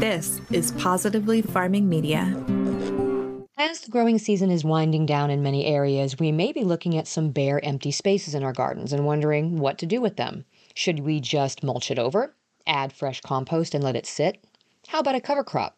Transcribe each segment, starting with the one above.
This is Positively Farming Media. As the growing season is winding down in many areas, we may be looking at some bare, empty spaces in our gardens and wondering what to do with them. Should we just mulch it over, add fresh compost, and let it sit? How about a cover crop?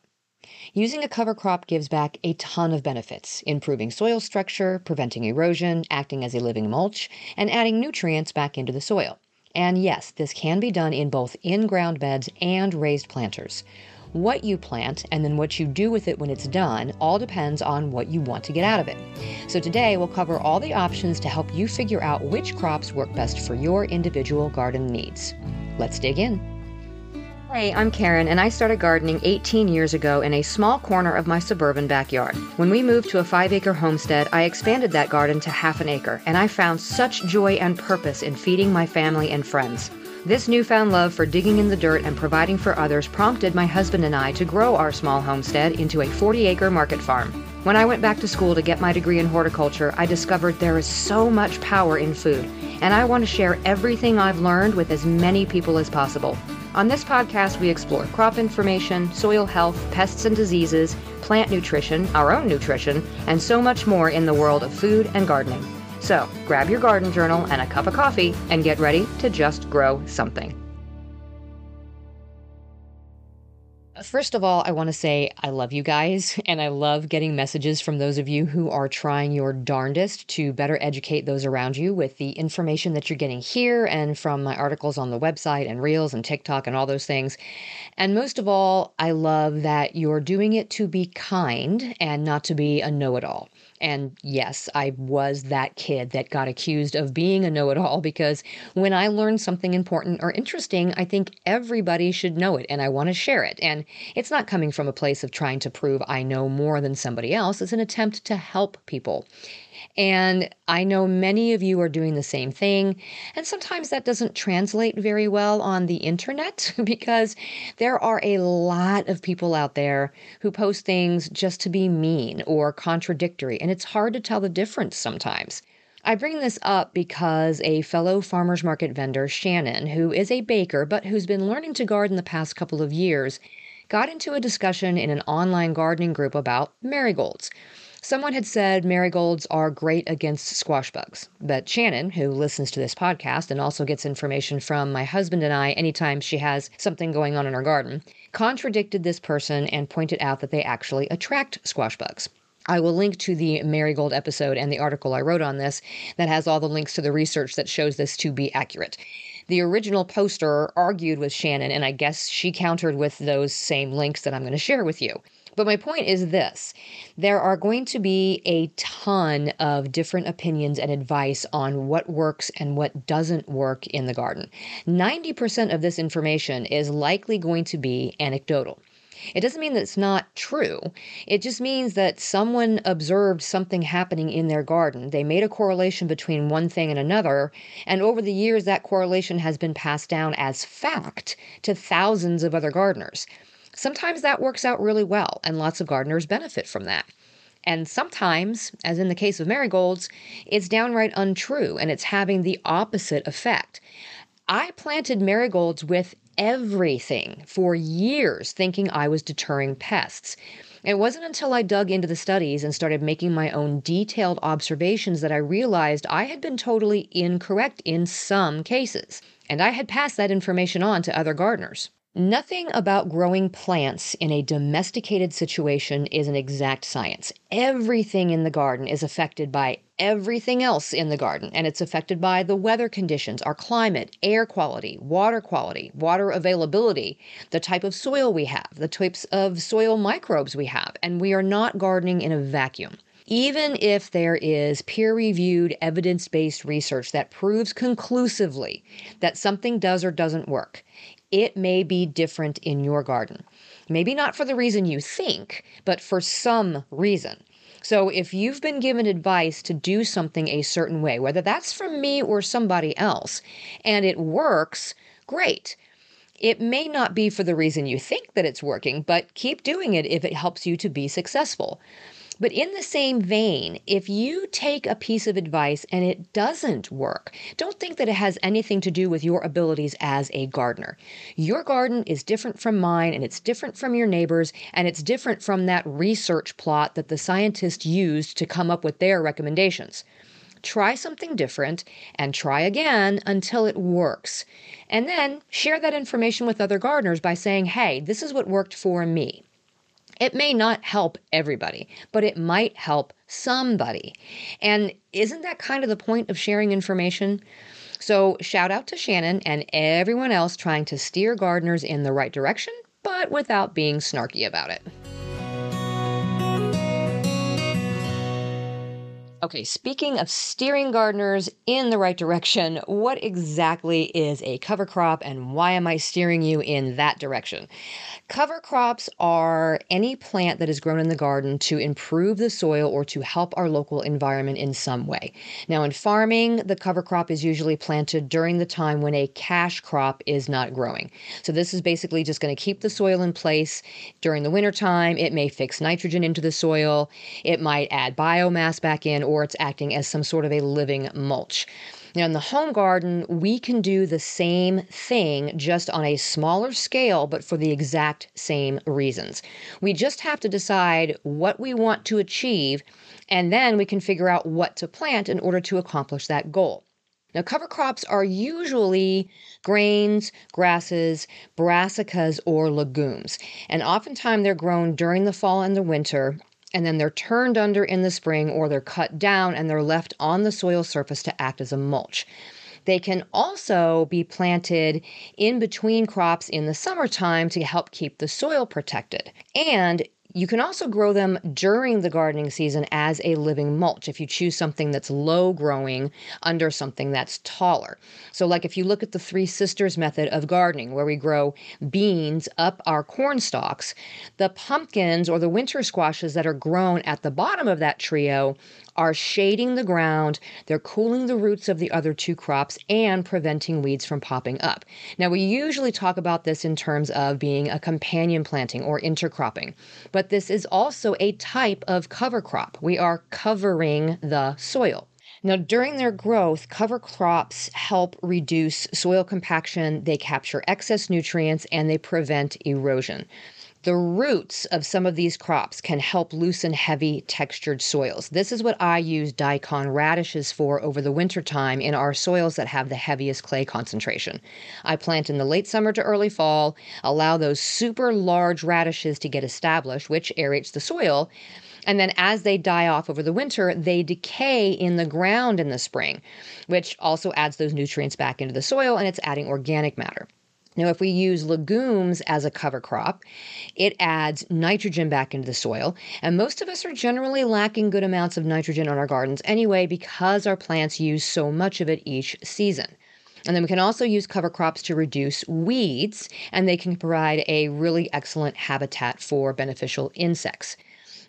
Using a cover crop gives back a ton of benefits, improving soil structure, preventing erosion, acting as a living mulch, and adding nutrients back into the soil. And yes, this can be done in both in ground beds and raised planters. What you plant and then what you do with it when it's done all depends on what you want to get out of it. So, today we'll cover all the options to help you figure out which crops work best for your individual garden needs. Let's dig in. Hey, I'm Karin, and I started gardening 18 years ago in a small corner of my suburban backyard. When we moved to a five acre homestead, I expanded that garden to half an acre, and I found such joy and purpose in feeding my family and friends. This newfound love for digging in the dirt and providing for others prompted my husband and I to grow our small homestead into a 40 acre market farm. When I went back to school to get my degree in horticulture, I discovered there is so much power in food, and I want to share everything I've learned with as many people as possible. On this podcast, we explore crop information, soil health, pests and diseases, plant nutrition, our own nutrition, and so much more in the world of food and gardening. So grab your garden journal and a cup of coffee and get ready to just grow something. First of all, I want to say I love you guys, and I love getting messages from those of you who are trying your darndest to better educate those around you with the information that you're getting here and from my articles on the website and Reels and TikTok and all those things. And most of all, I love that you're doing it to be kind and not to be a know it all. And yes, I was that kid that got accused of being a know it all because when I learn something important or interesting, I think everybody should know it and I want to share it. And it's not coming from a place of trying to prove I know more than somebody else, it's an attempt to help people. And I know many of you are doing the same thing. And sometimes that doesn't translate very well on the internet because there are a lot of people out there who post things just to be mean or contradictory. And it's hard to tell the difference sometimes. I bring this up because a fellow farmers market vendor, Shannon, who is a baker but who's been learning to garden the past couple of years, got into a discussion in an online gardening group about marigolds. Someone had said marigolds are great against squash bugs, but Shannon, who listens to this podcast and also gets information from my husband and I anytime she has something going on in her garden, contradicted this person and pointed out that they actually attract squash bugs. I will link to the marigold episode and the article I wrote on this that has all the links to the research that shows this to be accurate. The original poster argued with Shannon, and I guess she countered with those same links that I'm going to share with you. But my point is this there are going to be a ton of different opinions and advice on what works and what doesn't work in the garden. 90% of this information is likely going to be anecdotal. It doesn't mean that it's not true. It just means that someone observed something happening in their garden. They made a correlation between one thing and another, and over the years, that correlation has been passed down as fact to thousands of other gardeners. Sometimes that works out really well, and lots of gardeners benefit from that. And sometimes, as in the case of marigolds, it's downright untrue and it's having the opposite effect. I planted marigolds with everything for years, thinking I was deterring pests. It wasn't until I dug into the studies and started making my own detailed observations that I realized I had been totally incorrect in some cases, and I had passed that information on to other gardeners. Nothing about growing plants in a domesticated situation is an exact science. Everything in the garden is affected by everything else in the garden, and it's affected by the weather conditions, our climate, air quality, water quality, water availability, the type of soil we have, the types of soil microbes we have, and we are not gardening in a vacuum. Even if there is peer reviewed, evidence based research that proves conclusively that something does or doesn't work, it may be different in your garden. Maybe not for the reason you think, but for some reason. So if you've been given advice to do something a certain way, whether that's from me or somebody else, and it works, great. It may not be for the reason you think that it's working, but keep doing it if it helps you to be successful. But in the same vein, if you take a piece of advice and it doesn't work, don't think that it has anything to do with your abilities as a gardener. Your garden is different from mine, and it's different from your neighbor's, and it's different from that research plot that the scientists used to come up with their recommendations. Try something different and try again until it works. And then share that information with other gardeners by saying, hey, this is what worked for me. It may not help everybody, but it might help somebody. And isn't that kind of the point of sharing information? So, shout out to Shannon and everyone else trying to steer gardeners in the right direction, but without being snarky about it. Okay, speaking of steering gardeners in the right direction, what exactly is a cover crop and why am I steering you in that direction? Cover crops are any plant that is grown in the garden to improve the soil or to help our local environment in some way. Now, in farming, the cover crop is usually planted during the time when a cash crop is not growing. So, this is basically just going to keep the soil in place during the wintertime. It may fix nitrogen into the soil, it might add biomass back in or it's acting as some sort of a living mulch. Now, in the home garden, we can do the same thing just on a smaller scale, but for the exact same reasons. We just have to decide what we want to achieve, and then we can figure out what to plant in order to accomplish that goal. Now, cover crops are usually grains, grasses, brassicas, or legumes, and oftentimes they're grown during the fall and the winter and then they're turned under in the spring or they're cut down and they're left on the soil surface to act as a mulch. They can also be planted in between crops in the summertime to help keep the soil protected. And you can also grow them during the gardening season as a living mulch if you choose something that's low growing under something that's taller. So, like if you look at the Three Sisters method of gardening, where we grow beans up our corn stalks, the pumpkins or the winter squashes that are grown at the bottom of that trio are shading the ground, they're cooling the roots of the other two crops, and preventing weeds from popping up. Now, we usually talk about this in terms of being a companion planting or intercropping, but this is also a type of cover crop. We are covering the soil. Now, during their growth, cover crops help reduce soil compaction, they capture excess nutrients, and they prevent erosion. The roots of some of these crops can help loosen heavy textured soils. This is what I use daikon radishes for over the winter time in our soils that have the heaviest clay concentration. I plant in the late summer to early fall, allow those super large radishes to get established, which aerates the soil. And then as they die off over the winter, they decay in the ground in the spring, which also adds those nutrients back into the soil and it's adding organic matter. Now, if we use legumes as a cover crop, it adds nitrogen back into the soil. And most of us are generally lacking good amounts of nitrogen on our gardens anyway because our plants use so much of it each season. And then we can also use cover crops to reduce weeds, and they can provide a really excellent habitat for beneficial insects.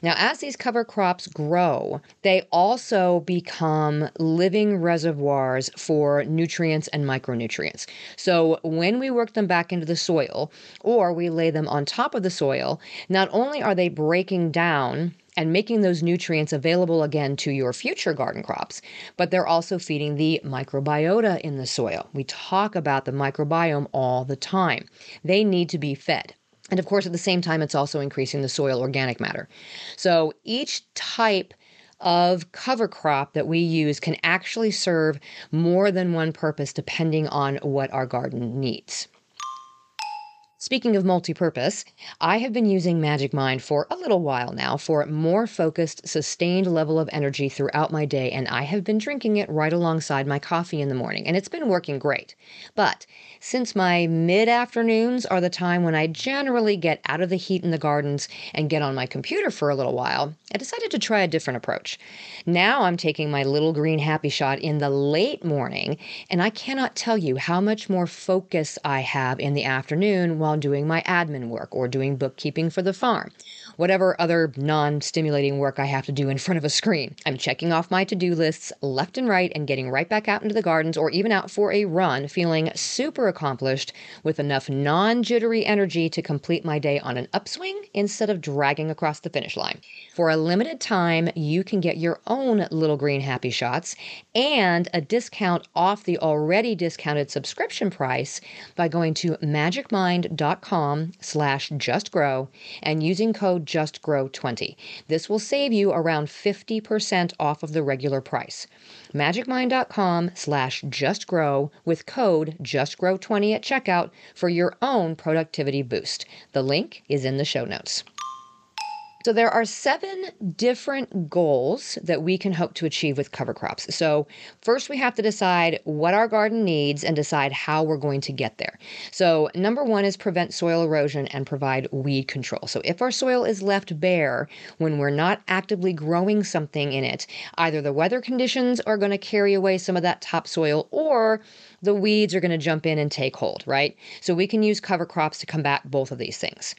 Now, as these cover crops grow, they also become living reservoirs for nutrients and micronutrients. So, when we work them back into the soil or we lay them on top of the soil, not only are they breaking down and making those nutrients available again to your future garden crops, but they're also feeding the microbiota in the soil. We talk about the microbiome all the time. They need to be fed. And of course, at the same time, it's also increasing the soil organic matter. So each type of cover crop that we use can actually serve more than one purpose depending on what our garden needs. Speaking of multi purpose, I have been using Magic Mind for a little while now for more focused, sustained level of energy throughout my day, and I have been drinking it right alongside my coffee in the morning, and it's been working great. But since my mid afternoons are the time when I generally get out of the heat in the gardens and get on my computer for a little while, I decided to try a different approach. Now I'm taking my little green happy shot in the late morning, and I cannot tell you how much more focus I have in the afternoon while doing my admin work or doing bookkeeping for the farm whatever other non stimulating work I have to do in front of a screen. I'm checking off my to do lists left and right and getting right back out into the gardens or even out for a run, feeling super accomplished with enough non jittery energy to complete my day on an upswing instead of dragging across the finish line. For a limited time, you can get your own little green happy shots and a discount off the already discounted subscription price by going to magicmind.com slash justgrow and using code JustGrow20. This will save you around 50% off of the regular price. MagicMind.com slash JustGrow with code JustGrow20 at checkout for your own productivity boost. The link is in the show notes. So there are seven different goals that we can hope to achieve with cover crops. So first we have to decide what our garden needs and decide how we're going to get there. So number one is prevent soil erosion and provide weed control. So if our soil is left bare when we're not actively growing something in it, either the weather conditions are going to carry away some of that topsoil or the weeds are going to jump in and take hold, right? So we can use cover crops to combat both of these things.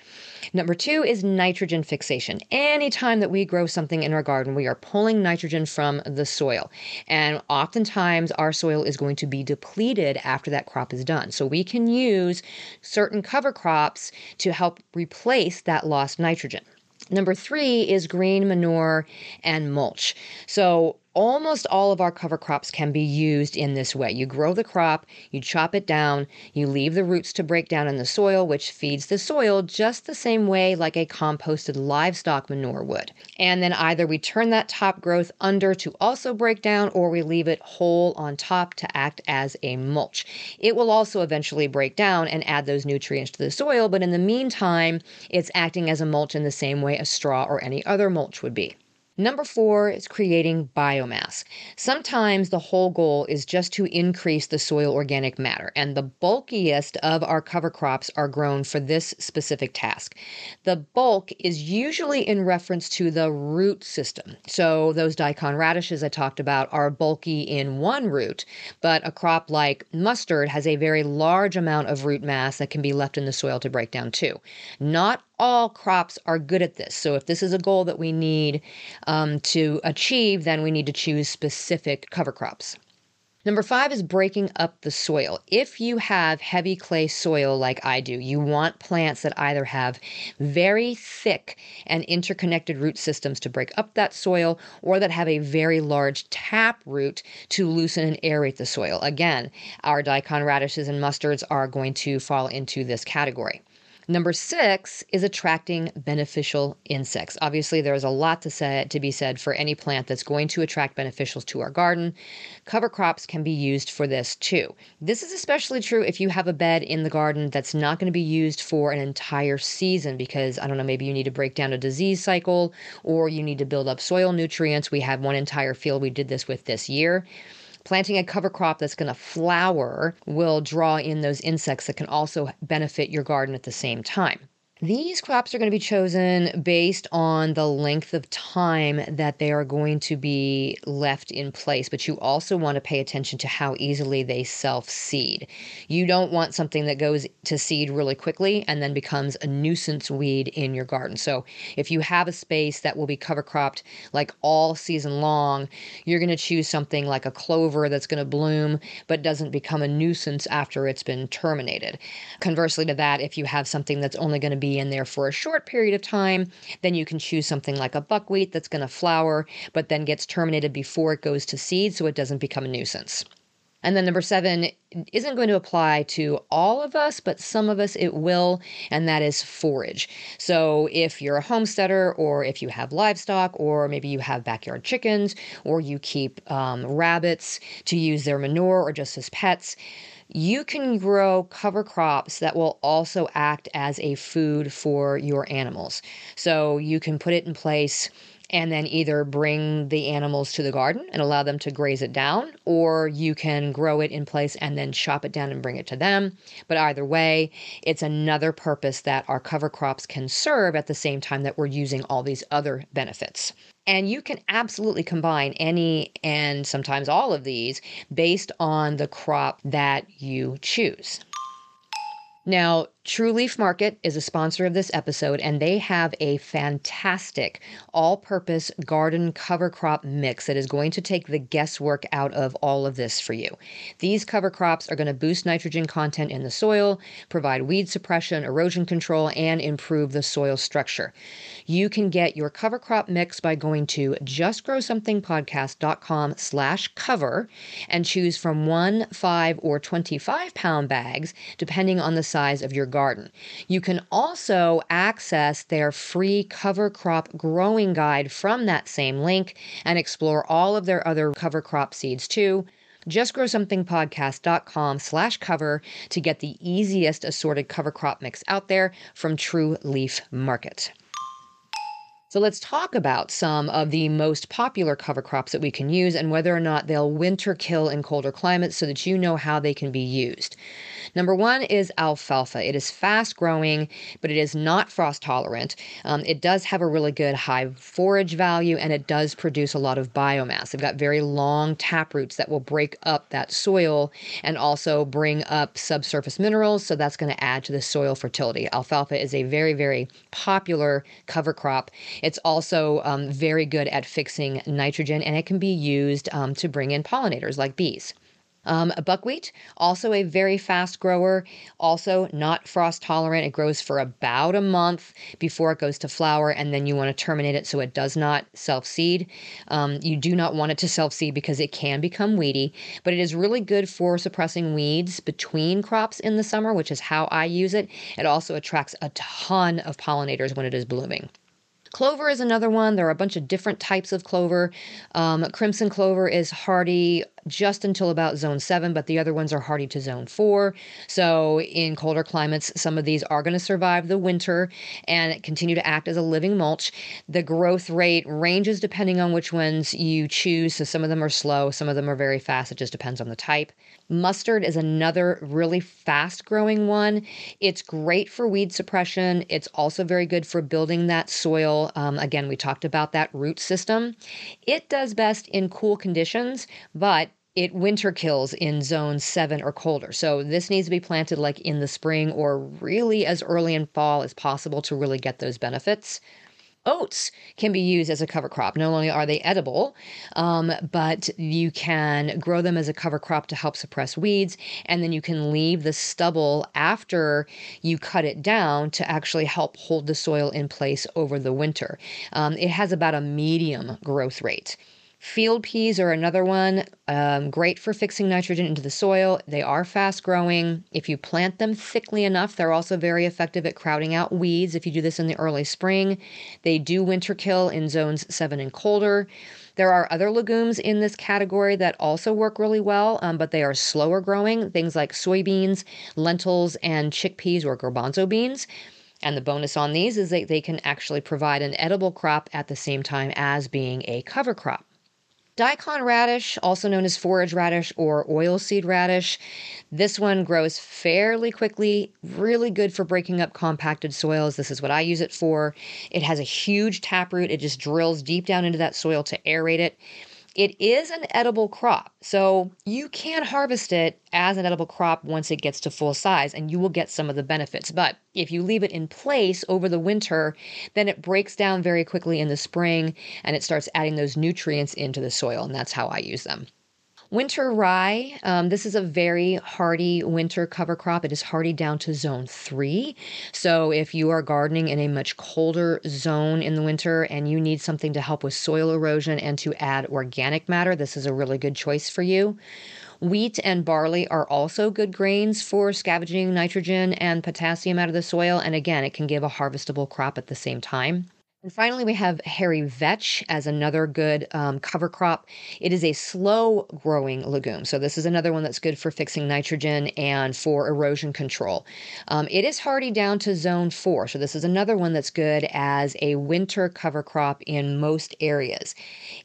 Number two is nitrogen fixation. Anytime that we grow something in our garden, we are pulling nitrogen from the soil. And oftentimes our soil is going to be depleted after that crop is done. So we can use certain cover crops to help replace that lost nitrogen. Number three is green manure and mulch. So almost all of our cover crops can be used in this way. You grow the crop, you chop it down, you leave the roots to break down in the soil, which feeds the soil just the same way like a composted livestock manure would. And then either we turn that top growth under to also break down, or we leave it whole on top to act as a mulch. It will also eventually break down and add those nutrients to the soil, but in the meantime, it's acting as a mulch in the same way a straw or any other mulch would be. Number four is creating biomass. Sometimes the whole goal is just to increase the soil organic matter, and the bulkiest of our cover crops are grown for this specific task. The bulk is usually in reference to the root system. So, those daikon radishes I talked about are bulky in one root, but a crop like mustard has a very large amount of root mass that can be left in the soil to break down too. Not all crops are good at this. So, if this is a goal that we need um, to achieve, then we need to choose specific cover crops. Number five is breaking up the soil. If you have heavy clay soil like I do, you want plants that either have very thick and interconnected root systems to break up that soil or that have a very large tap root to loosen and aerate the soil. Again, our daikon radishes and mustards are going to fall into this category. Number six is attracting beneficial insects. Obviously, there's a lot to say to be said for any plant that's going to attract beneficials to our garden. Cover crops can be used for this too. This is especially true if you have a bed in the garden that's not going to be used for an entire season because I don't know, maybe you need to break down a disease cycle or you need to build up soil nutrients. We have one entire field we did this with this year. Planting a cover crop that's going to flower will draw in those insects that can also benefit your garden at the same time. These crops are going to be chosen based on the length of time that they are going to be left in place, but you also want to pay attention to how easily they self seed. You don't want something that goes to seed really quickly and then becomes a nuisance weed in your garden. So, if you have a space that will be cover cropped like all season long, you're going to choose something like a clover that's going to bloom but doesn't become a nuisance after it's been terminated. Conversely to that, if you have something that's only going to in there for a short period of time. Then you can choose something like a buckwheat that's going to flower, but then gets terminated before it goes to seed so it doesn't become a nuisance. And then number seven isn't going to apply to all of us, but some of us it will, and that is forage. So if you're a homesteader, or if you have livestock, or maybe you have backyard chickens, or you keep um, rabbits to use their manure or just as pets, you can grow cover crops that will also act as a food for your animals. So you can put it in place and then either bring the animals to the garden and allow them to graze it down, or you can grow it in place and then chop it down and bring it to them. But either way, it's another purpose that our cover crops can serve at the same time that we're using all these other benefits. And you can absolutely combine any and sometimes all of these based on the crop that you choose. Now, True Leaf Market is a sponsor of this episode, and they have a fantastic all purpose garden cover crop mix that is going to take the guesswork out of all of this for you. These cover crops are going to boost nitrogen content in the soil, provide weed suppression, erosion control, and improve the soil structure. You can get your cover crop mix by going to justgrowsomethingpodcast.com slash cover and choose from one, five, or 25 pound bags, depending on the size of your garden. You can also access their free cover crop growing guide from that same link and explore all of their other cover crop seeds too justgrowsomethingpodcast.com slash cover to get the easiest assorted cover crop mix out there from True Leaf Market. So let's talk about some of the most popular cover crops that we can use and whether or not they'll winter kill in colder climates so that you know how they can be used. Number one is alfalfa. It is fast growing, but it is not frost tolerant. Um, it does have a really good high forage value and it does produce a lot of biomass. They've got very long tap roots that will break up that soil and also bring up subsurface minerals. So that's going to add to the soil fertility. Alfalfa is a very, very popular cover crop. It's also um, very good at fixing nitrogen and it can be used um, to bring in pollinators like bees. Um, buckwheat, also a very fast grower, also not frost tolerant. It grows for about a month before it goes to flower, and then you want to terminate it so it does not self seed. Um, you do not want it to self seed because it can become weedy, but it is really good for suppressing weeds between crops in the summer, which is how I use it. It also attracts a ton of pollinators when it is blooming. Clover is another one. There are a bunch of different types of clover. Um, crimson clover is hardy just until about zone seven, but the other ones are hardy to zone four. So, in colder climates, some of these are going to survive the winter and continue to act as a living mulch. The growth rate ranges depending on which ones you choose. So, some of them are slow, some of them are very fast. It just depends on the type. Mustard is another really fast growing one. It's great for weed suppression. It's also very good for building that soil. Um, again, we talked about that root system. It does best in cool conditions, but it winter kills in zone seven or colder. So this needs to be planted like in the spring or really as early in fall as possible to really get those benefits. Oats can be used as a cover crop. Not only are they edible, um, but you can grow them as a cover crop to help suppress weeds. And then you can leave the stubble after you cut it down to actually help hold the soil in place over the winter. Um, it has about a medium growth rate. Field peas are another one, um, great for fixing nitrogen into the soil. They are fast growing. If you plant them thickly enough, they're also very effective at crowding out weeds if you do this in the early spring. They do winter kill in zones seven and colder. There are other legumes in this category that also work really well, um, but they are slower growing. Things like soybeans, lentils, and chickpeas or garbanzo beans. And the bonus on these is that they can actually provide an edible crop at the same time as being a cover crop. Daikon radish, also known as forage radish or oilseed radish, this one grows fairly quickly, really good for breaking up compacted soils. This is what I use it for. It has a huge taproot, it just drills deep down into that soil to aerate it. It is an edible crop, so you can harvest it as an edible crop once it gets to full size, and you will get some of the benefits. But if you leave it in place over the winter, then it breaks down very quickly in the spring and it starts adding those nutrients into the soil, and that's how I use them. Winter rye, um, this is a very hardy winter cover crop. It is hardy down to zone three. So if you are gardening in a much colder zone in the winter and you need something to help with soil erosion and to add organic matter, this is a really good choice for you. Wheat and barley are also good grains for scavenging nitrogen and potassium out of the soil. And again, it can give a harvestable crop at the same time. And finally, we have hairy vetch as another good um, cover crop. It is a slow growing legume. So, this is another one that's good for fixing nitrogen and for erosion control. Um, it is hardy down to zone four. So, this is another one that's good as a winter cover crop in most areas.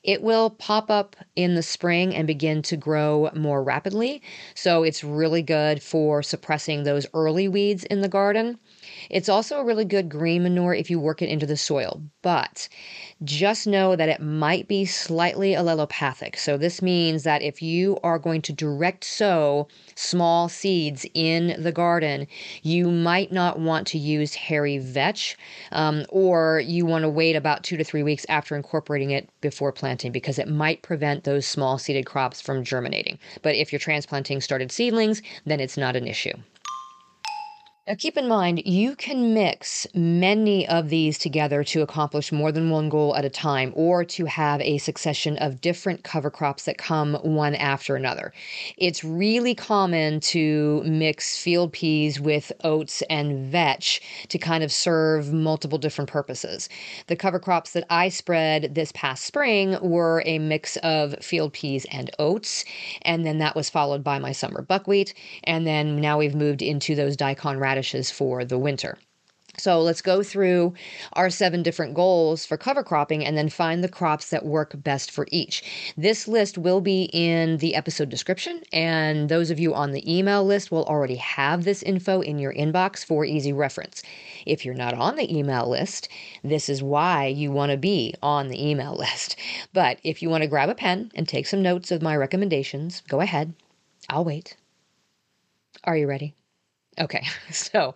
It will pop up in the spring and begin to grow more rapidly. So, it's really good for suppressing those early weeds in the garden. It's also a really good green manure if you work it into the soil, but just know that it might be slightly allelopathic. So this means that if you are going to direct sow small seeds in the garden, you might not want to use hairy vetch, um, or you want to wait about two to three weeks after incorporating it before planting because it might prevent those small seeded crops from germinating. But if you're transplanting started seedlings, then it's not an issue. Now, keep in mind, you can mix many of these together to accomplish more than one goal at a time or to have a succession of different cover crops that come one after another. It's really common to mix field peas with oats and vetch to kind of serve multiple different purposes. The cover crops that I spread this past spring were a mix of field peas and oats, and then that was followed by my summer buckwheat, and then now we've moved into those daikon radishes radishes for the winter. So let's go through our seven different goals for cover cropping and then find the crops that work best for each. This list will be in the episode description, and those of you on the email list will already have this info in your inbox for easy reference. If you're not on the email list, this is why you want to be on the email list. But if you want to grab a pen and take some notes of my recommendations, go ahead. I'll wait. Are you ready? Okay, so.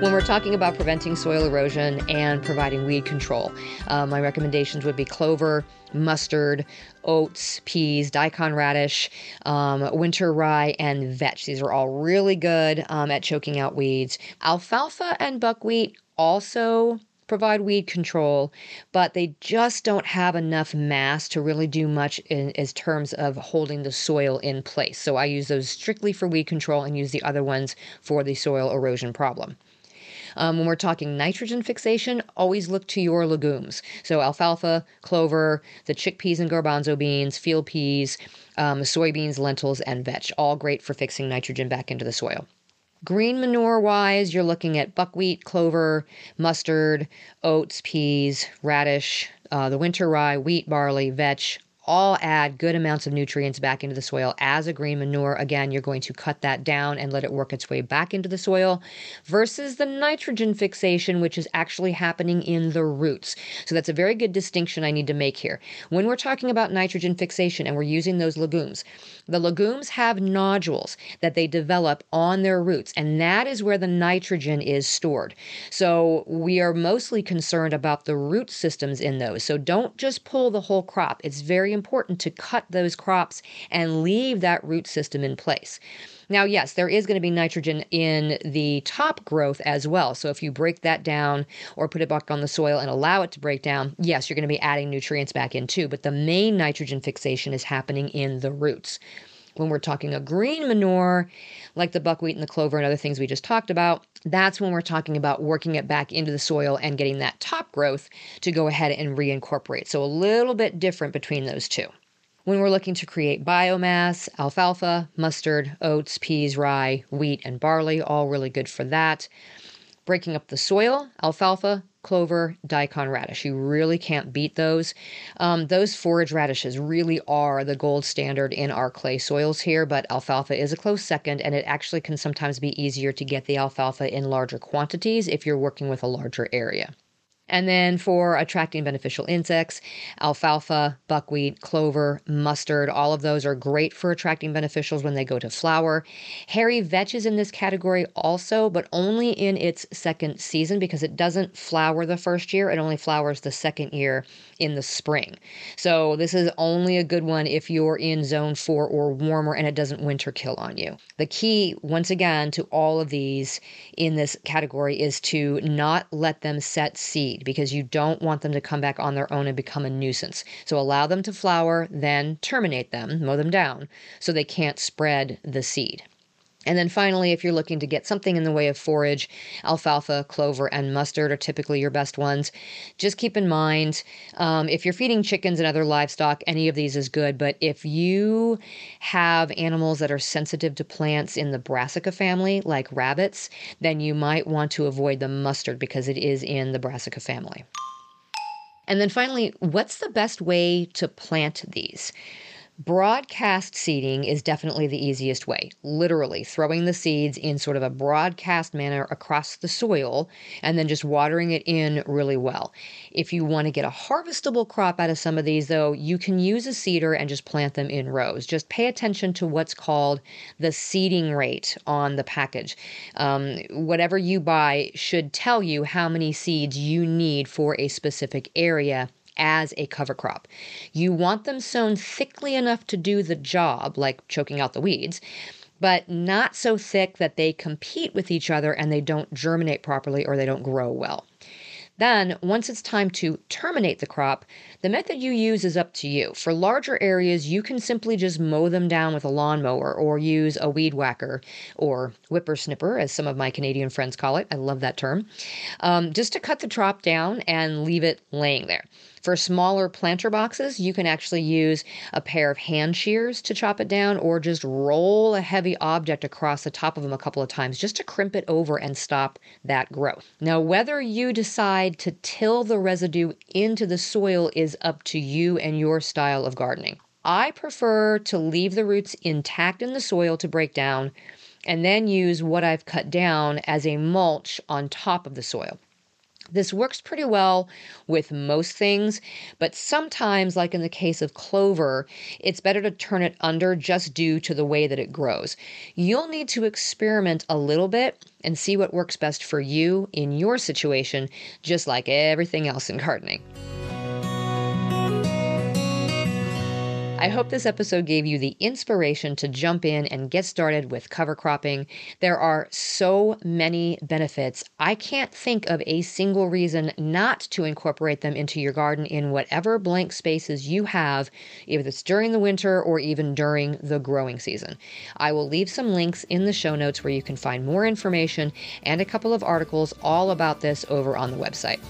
When we're talking about preventing soil erosion and providing weed control, uh, my recommendations would be clover, mustard, oats, peas, daikon radish, um, winter rye, and vetch. These are all really good um, at choking out weeds. Alfalfa and buckwheat also provide weed control, but they just don't have enough mass to really do much in terms of holding the soil in place. So I use those strictly for weed control and use the other ones for the soil erosion problem. Um, when we're talking nitrogen fixation, always look to your legumes. So alfalfa, clover, the chickpeas and garbanzo beans, field peas, um, soybeans, lentils, and vetch. All great for fixing nitrogen back into the soil. Green manure wise, you're looking at buckwheat, clover, mustard, oats, peas, radish, uh, the winter rye, wheat, barley, vetch, all add good amounts of nutrients back into the soil as a green manure. Again, you're going to cut that down and let it work its way back into the soil versus the nitrogen fixation, which is actually happening in the roots. So that's a very good distinction I need to make here. When we're talking about nitrogen fixation and we're using those legumes, the legumes have nodules that they develop on their roots, and that is where the nitrogen is stored. So we are mostly concerned about the root systems in those. So don't just pull the whole crop. It's very important to cut those crops and leave that root system in place. Now, yes, there is going to be nitrogen in the top growth as well. So if you break that down or put it back on the soil and allow it to break down, yes, you're going to be adding nutrients back in too. But the main nitrogen fixation is happening in the roots. When we're talking a green manure, like the buckwheat and the clover and other things we just talked about, that's when we're talking about working it back into the soil and getting that top growth to go ahead and reincorporate. So a little bit different between those two. When we're looking to create biomass, alfalfa, mustard, oats, peas, rye, wheat, and barley, all really good for that. Breaking up the soil, alfalfa, clover, daikon radish. You really can't beat those. Um, those forage radishes really are the gold standard in our clay soils here, but alfalfa is a close second, and it actually can sometimes be easier to get the alfalfa in larger quantities if you're working with a larger area. And then for attracting beneficial insects, alfalfa, buckwheat, clover, mustard, all of those are great for attracting beneficials when they go to flower. Hairy vetch is in this category also, but only in its second season because it doesn't flower the first year. It only flowers the second year in the spring. So this is only a good one if you're in zone four or warmer and it doesn't winter kill on you. The key, once again, to all of these in this category is to not let them set seed because you don't want them to come back on their own and become a nuisance. So allow them to flower, then terminate them, mow them down, so they can't spread the seed. And then finally, if you're looking to get something in the way of forage, alfalfa, clover, and mustard are typically your best ones. Just keep in mind um, if you're feeding chickens and other livestock, any of these is good. But if you have animals that are sensitive to plants in the brassica family, like rabbits, then you might want to avoid the mustard because it is in the brassica family. And then finally, what's the best way to plant these? Broadcast seeding is definitely the easiest way, literally throwing the seeds in sort of a broadcast manner across the soil and then just watering it in really well. If you want to get a harvestable crop out of some of these, though, you can use a seeder and just plant them in rows. Just pay attention to what's called the seeding rate on the package. Um, whatever you buy should tell you how many seeds you need for a specific area as a cover crop. You want them sown thickly enough to do the job, like choking out the weeds, but not so thick that they compete with each other and they don't germinate properly or they don't grow well. Then, once it's time to terminate the crop, the method you use is up to you. For larger areas, you can simply just mow them down with a lawnmower or use a weed whacker or whipper snipper, as some of my Canadian friends call it. I love that term. Um, just to cut the crop down and leave it laying there. For smaller planter boxes, you can actually use a pair of hand shears to chop it down or just roll a heavy object across the top of them a couple of times just to crimp it over and stop that growth. Now, whether you decide to till the residue into the soil is up to you and your style of gardening. I prefer to leave the roots intact in the soil to break down and then use what I've cut down as a mulch on top of the soil. This works pretty well with most things, but sometimes, like in the case of clover, it's better to turn it under just due to the way that it grows. You'll need to experiment a little bit and see what works best for you in your situation, just like everything else in gardening. I hope this episode gave you the inspiration to jump in and get started with cover cropping. There are so many benefits. I can't think of a single reason not to incorporate them into your garden in whatever blank spaces you have, if it's during the winter or even during the growing season. I will leave some links in the show notes where you can find more information and a couple of articles all about this over on the website.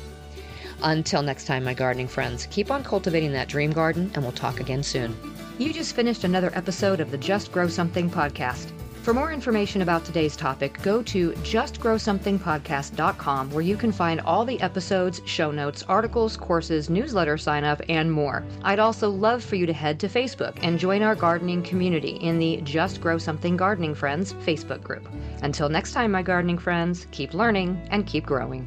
Until next time, my gardening friends, keep on cultivating that dream garden, and we'll talk again soon. You just finished another episode of the Just Grow Something podcast. For more information about today's topic, go to justgrowsomethingpodcast.com where you can find all the episodes, show notes, articles, courses, newsletter sign up, and more. I'd also love for you to head to Facebook and join our gardening community in the Just Grow Something Gardening Friends Facebook group. Until next time, my gardening friends, keep learning and keep growing.